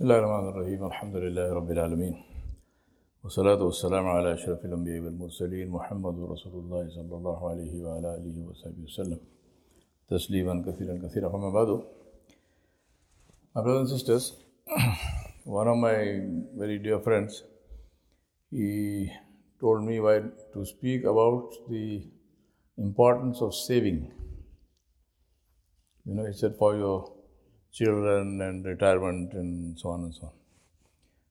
بسم الله الرحمن الرحيم الحمد لله رب العالمين. والصلاة والسلام على أشرف الأنبياء والمرسلين محمد رسول الله صلى الله عليه وعلى آله وصحبه وسلم. تسليما كثيرا كثيرا. فما بعد My brothers and sisters, one of my very dear friends, he told me while to speak about the importance of saving. You know, he said for your children and retirement and so on and so on.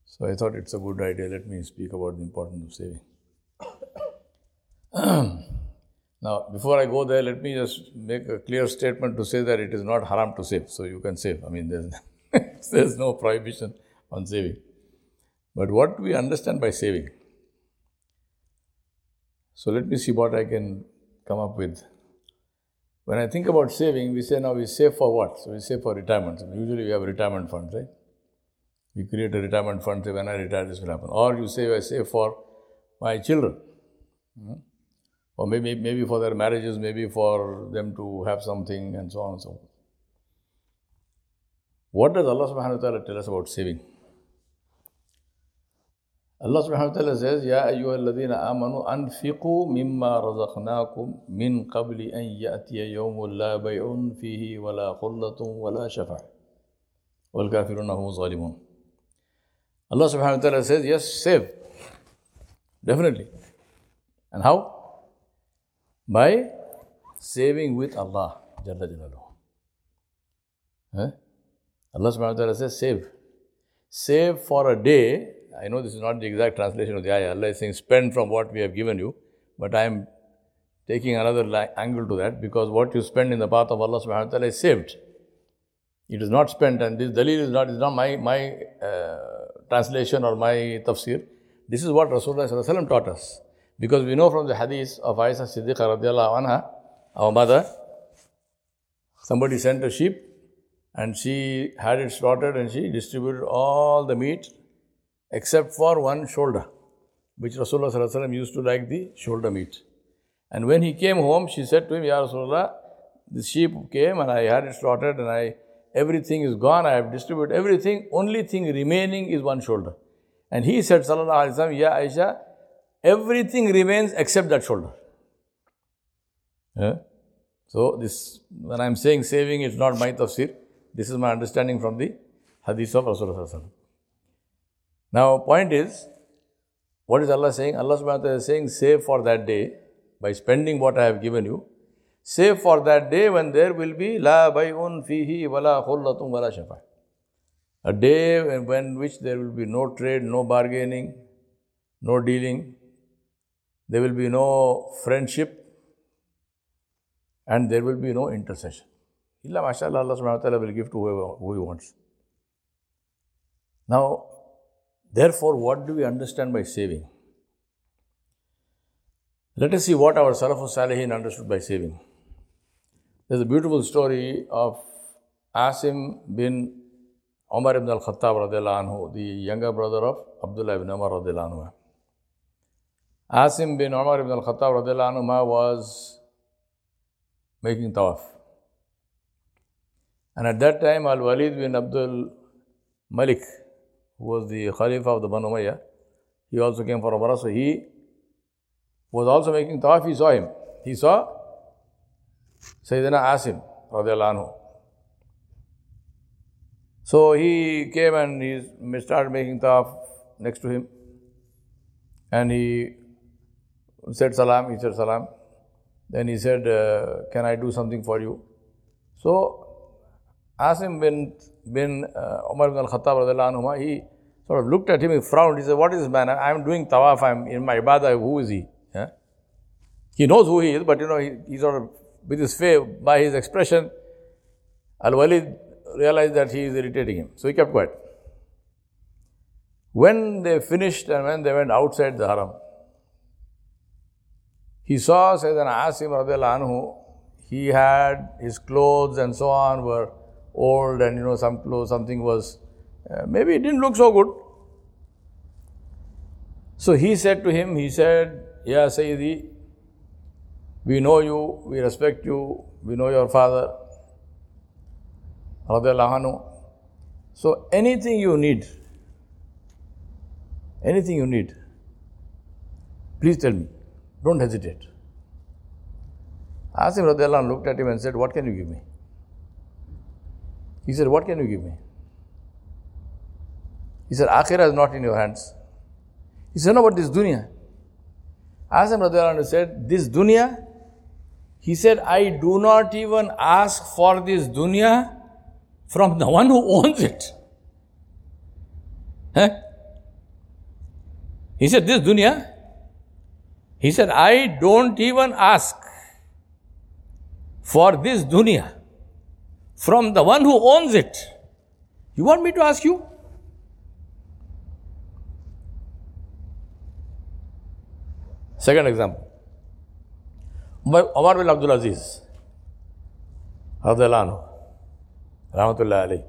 So I thought it's a good idea. Let me speak about the importance of saving. now, before I go there, let me just make a clear statement to say that it is not haram to save. So you can save. I mean, there's, there's no prohibition on saving. But what we understand by saving? So let me see what I can come up with. When I think about saving, we say now we save for what? So we save for retirement. So usually we have retirement funds, right? We create a retirement fund, say when I retire, this will happen. Or you save, I save for my children. Hmm? Or maybe maybe for their marriages, maybe for them to have something and so on and so forth. What does Allah subhanahu wa ta'ala tell us about saving? Allah subhanahu wa ta'ala says, Ya ayyuhalladhina amanu anfiqu mimma razaqnakum min qabli an ya'tiya yawmun la bay'un fihi wa la khullatun wa la shafa' wal kafiruna hum zalimun. Allah subhanahu wa ta'ala says, yes, save. Definitely. And how? By saving with Allah. Jalla Jalaluhu. Eh? Allah subhanahu wa ta'ala says, save. Save for a day I know this is not the exact translation of the ayah. Allah is saying, spend from what we have given you. But I am taking another angle to that because what you spend in the path of Allah subhanahu wa ta'ala is saved. It is not spent, and this dalil is not, is not my, my uh, translation or my tafsir. This is what Rasulullah taught us. Because we know from the hadith of Aisha Siddiqa radiallahu anha, our mother, somebody sent a sheep and she had it slaughtered and she distributed all the meat except for one shoulder, which Rasulullah used to like the shoulder meat. And when he came home, she said to him, Ya Rasulullah, the sheep came and I had it slaughtered and I everything is gone, I have distributed everything, only thing remaining is one shoulder. And he said, Sallallahu Alaihi Wasallam, Ya Aisha, everything remains except that shoulder. Yeah? So this when I am saying saving, it's not my tafsir. This is my understanding from the hadith of Rasulullah. Now, point is, what is Allah saying? Allah subhanahu wa ta'ala is saying, save for that day by spending what I have given you. Save for that day when there will be la bay'un fihi wala khullatum wala shafa. A day when which there will be no trade, no bargaining, no dealing. There will be no friendship and there will be no intercession. Illa mashallah, Allah subhanahu wa ta'ala will give to whoever who he wants. Now, Therefore, what do we understand by saving? Let us see what our Salafus Salihin understood by saving. There's a beautiful story of Asim bin Umar ibn al-Khattab anhu, the younger brother of Abdullah ibn Umar anhu. Asim bin Umar ibn al-Khattab anhu was making tawaf. And at that time, Al-Walid bin Abdul Malik, who was the Khalifa of the Banu Umayyah, he also came for Umrah. So he was also making tawaf. He saw him. He saw Sayyidina Asim radiallahu anhu. So he came and he started making tawaf next to him. And he said salam. He said salam. Then he said, uh, Can I do something for you? So Asim bin, bin uh, Umar bin al-Khattab, he sort of looked at him, he frowned. He said, What is this man? I am doing tawaf, I am in my ibadah. Who is he? Yeah? He knows who he is, but you know, he, he sort of, with his face, by his expression, Al Walid realized that he is irritating him. So he kept quiet. When they finished and when they went outside the haram, he saw Sayyidina Asim anhu, he had his clothes and so on were old and you know some clothes, something was uh, maybe it didn't look so good. So he said to him, he said, Ya Sayyidi, we know you, we respect you, we know your father. So anything you need, anything you need, please tell me. Don't hesitate. Asim radiallahu looked at him and said, What can you give me? He said, What can you give me? He said, Akhirah is not in your hands. He said, No, but this dunya. Asim said, This dunya, he said, I do not even ask for this dunya from the one who owns it. Huh? He said, This dunya, he said, I don't even ask for this dunya from the one who owns it. You want me to ask you? Second example. Umar bin Abdul Aziz, Rahmatullah alayhi.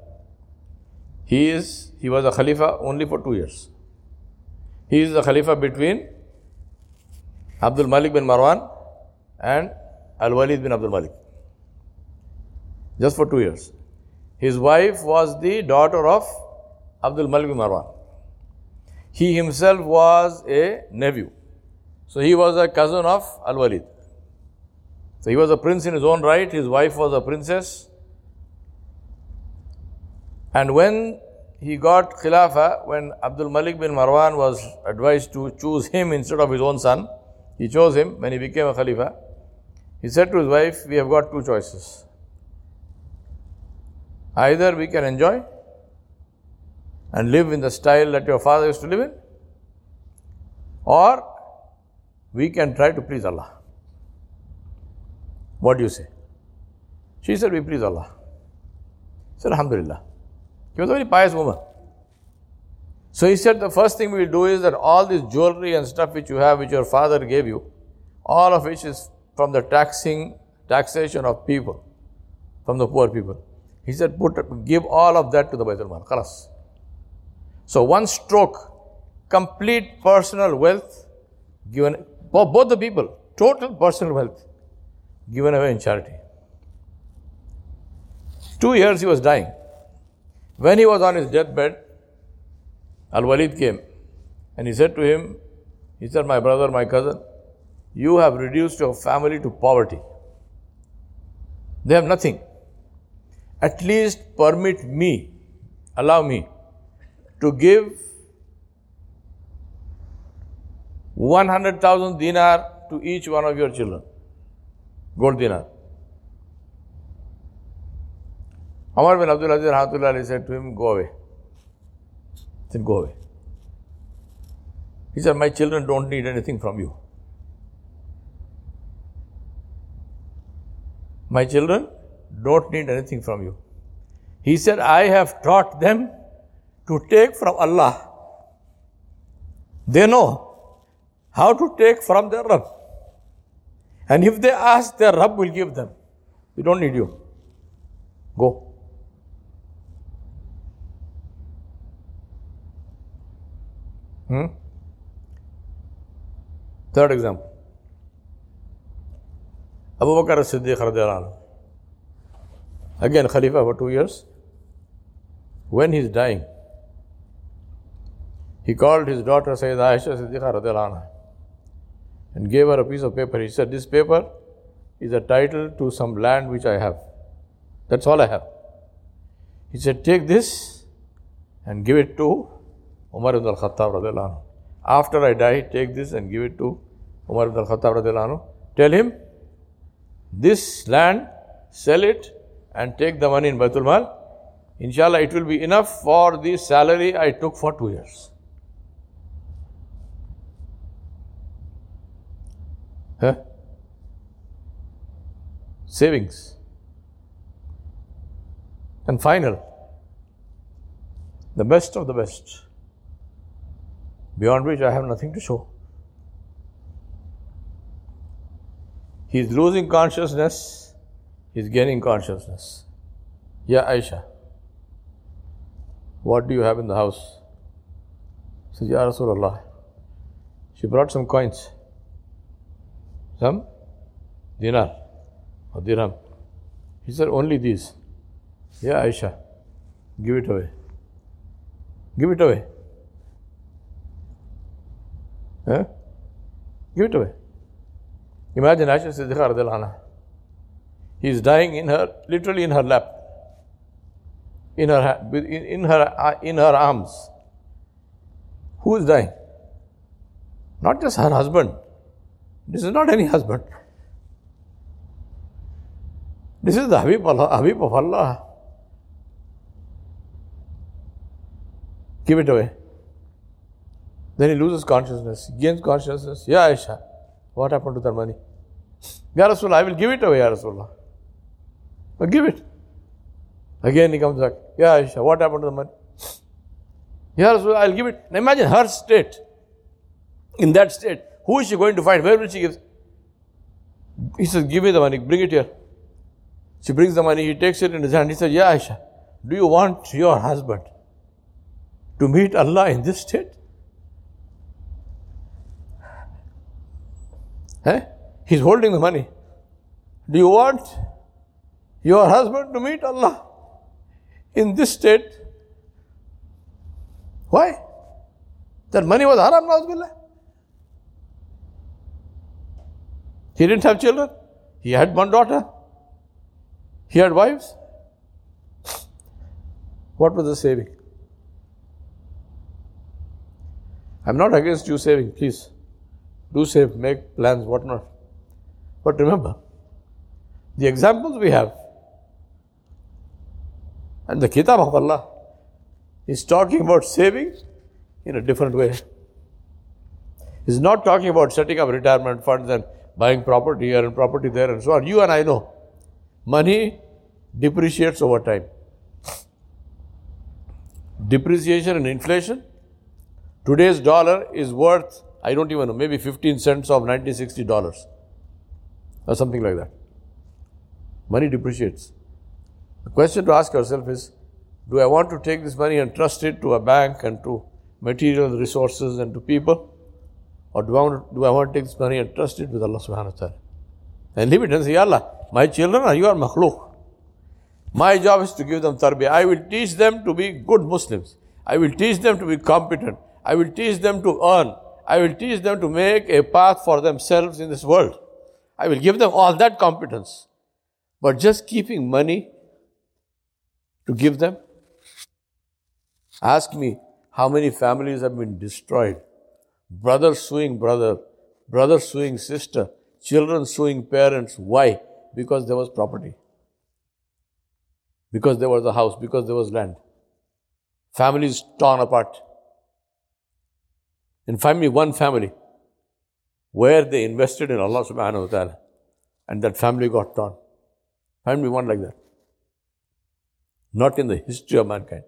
He is, he was a Khalifa only for two years. He is the Khalifa between Abdul Malik bin Marwan and Al Walid bin Abdul Malik. Just for two years. His wife was the daughter of Abdul Malik bin Marwan. He himself was a nephew. So he was a cousin of Al Walid. So he was a prince in his own right, his wife was a princess. And when he got Khilafah, when Abdul Malik bin Marwan was advised to choose him instead of his own son, he chose him when he became a Khalifa. He said to his wife, We have got two choices. Either we can enjoy and live in the style that your father used to live in, or we can try to please Allah. What do you say? She said, We please Allah. He said, Alhamdulillah. She was a very pious woman. So he said, The first thing we will do is that all this jewelry and stuff which you have, which your father gave you, all of which is from the taxing, taxation of people, from the poor people. He said, put, give all of that to the Baitul Mal. Khalas. So one stroke, complete personal wealth given, for both the people, total personal wealth given away in charity. Two years he was dying. When he was on his deathbed, Al Walid came and he said to him, He said, My brother, my cousin, you have reduced your family to poverty. They have nothing. At least permit me, allow me to give 100,000 dinar to each one of your children. Gold dinar. Umar bin Abdul Aziz said to him, Go away. He said, Go away. He said, My children don't need anything from you. My children don't need anything from you. He said, I have taught them to take from Allah. They know how to take from their Rabb. And if they ask, their Rabb will give them. We don't need you. Go. Hmm? Third example. Abu Bakr as-Siddiq Again, Khalifa for two years. When he's dying, he called his daughter Sayyidah Aisha Siddiqa and gave her a piece of paper. He said, This paper is a title to some land which I have. That's all I have. He said, Take this and give it to Umar ibn al-Khattab After I die, take this and give it to Umar ibn al-Khattab Tell him, this land, sell it and take the money in Baitul Mal. Inshallah, it will be enough for the salary I took for two years. Huh? Savings. And final, the best of the best beyond which I have nothing to show. He is losing consciousness, is gaining consciousness. Yeah, Aisha, what do you have in the house? He says, Ya Rasulullah. She brought some coins, some dinar or dirham. He said, Only these. Yeah, Aisha, give it away. Give it away. Huh? Give it away. Imagine Aisha Siddiqa He is dying in her, literally in her lap, in her, in, her, in her arms. Who is dying? Not just her husband. This is not any husband. This is the Habib, Allah, Habib of Allah. Give it away. Then he loses consciousness, gains consciousness. Yeah, Aisha, what happened to that money? Ya Rasulullah, I will give it away, Ya Rasulullah. But give it. Again he comes back. Yeah, Aisha, what happened to the money? Rasulullah, I'll give it. Now imagine her state. In that state, who is she going to find? Where will she give? He says, Give me the money, bring it here. She brings the money, he takes it in his hand. He says, Yeah, Aisha, do you want your husband to meet Allah in this state? Eh? He's holding the money. Do you want your husband to meet Allah in this state? Why? That money was haram, Billah. He didn't have children. He had one daughter. He had wives. What was the saving? I'm not against you saving, please. Do save, make plans, whatnot. But remember, the examples we have and the Kitab of Allah is talking about saving in a different way. He's not talking about setting up retirement funds and buying property here and property there and so on. You and I know money depreciates over time. Depreciation and inflation. Today's dollar is worth, I don't even know, maybe 15 cents of 1960 dollars or something like that. Money depreciates. The question to ask yourself is do I want to take this money and trust it to a bank and to material resources and to people? Or do I want, do I want to take this money and trust it with Allah subhanahu wa ta'ala? And leave it and say, Allah, my children are your makhluk. My job is to give them tarbiyah. I will teach them to be good Muslims. I will teach them to be competent. I will teach them to earn. I will teach them to make a path for themselves in this world. I will give them all that competence. But just keeping money to give them, ask me how many families have been destroyed brother suing brother, brother suing sister, children suing parents. Why? Because there was property. Because there was a house, because there was land. Families torn apart. And find me one family where they invested in Allah subhanahu wa ta'ala and that family got torn. Find me one like that not in the history of mankind,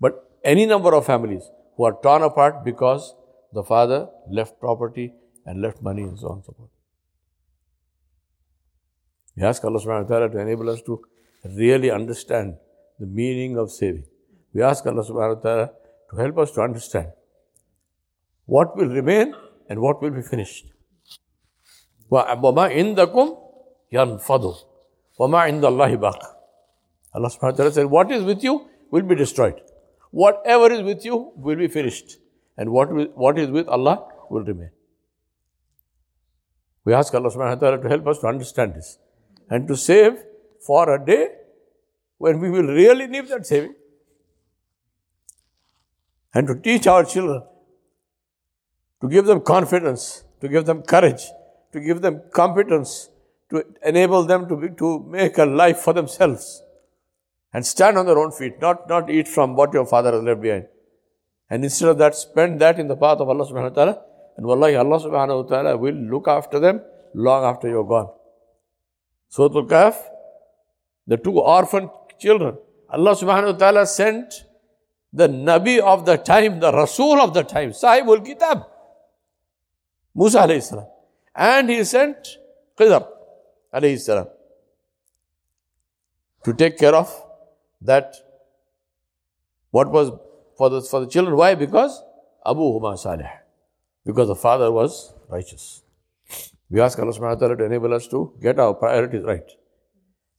but any number of families who are torn apart because the father left property and left money and so on and so forth. We ask Allah subhanahu wa ta'ala to enable us to really understand the meaning of saving. We ask Allah subhanahu wa ta'ala to help us to understand what will remain and what will be finished. وَمَا عِنْدَكُمْ يَنْفَدُ وَمَا عِنْدَ اللَّهِ بَاقٍ Allah subhanahu wa ta'ala said, what is with you will be destroyed. Whatever is with you will be finished and what, what is with Allah will remain. We ask Allah subhanahu wa ta'ala to help us to understand this and to save for a day when we will really need that saving. And to teach our children, to give them confidence, to give them courage, to give them competence, to enable them to, be, to make a life for themselves and stand on their own feet, not, not eat from what your father has left behind. And instead of that, spend that in the path of Allah subhanahu wa ta'ala. And wallahi, Allah subhanahu wa ta'ala will look after them long after you're gone. Surah Al-Kahf, the two orphan children, Allah subhanahu wa ta'ala sent the Nabi of the time, the Rasul of the time, Sahibul Kitab, Musa alayhi salam. And he sent Khidr alayhi salam to take care of that what was for the, for the children. Why? Because Abu Huma Salih. Because the father was righteous. We ask Allah subhanahu wa ta'ala to enable us to get our priorities right.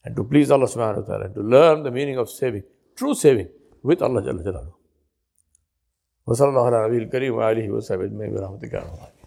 And to please Allah subhanahu wa ta'ala. And to learn the meaning of saving. True saving with Allah Jalla Jalaluhu. وصلى الله على نبي الكريم وآله وصحبه أجمعين برحمتك يا رب العالمين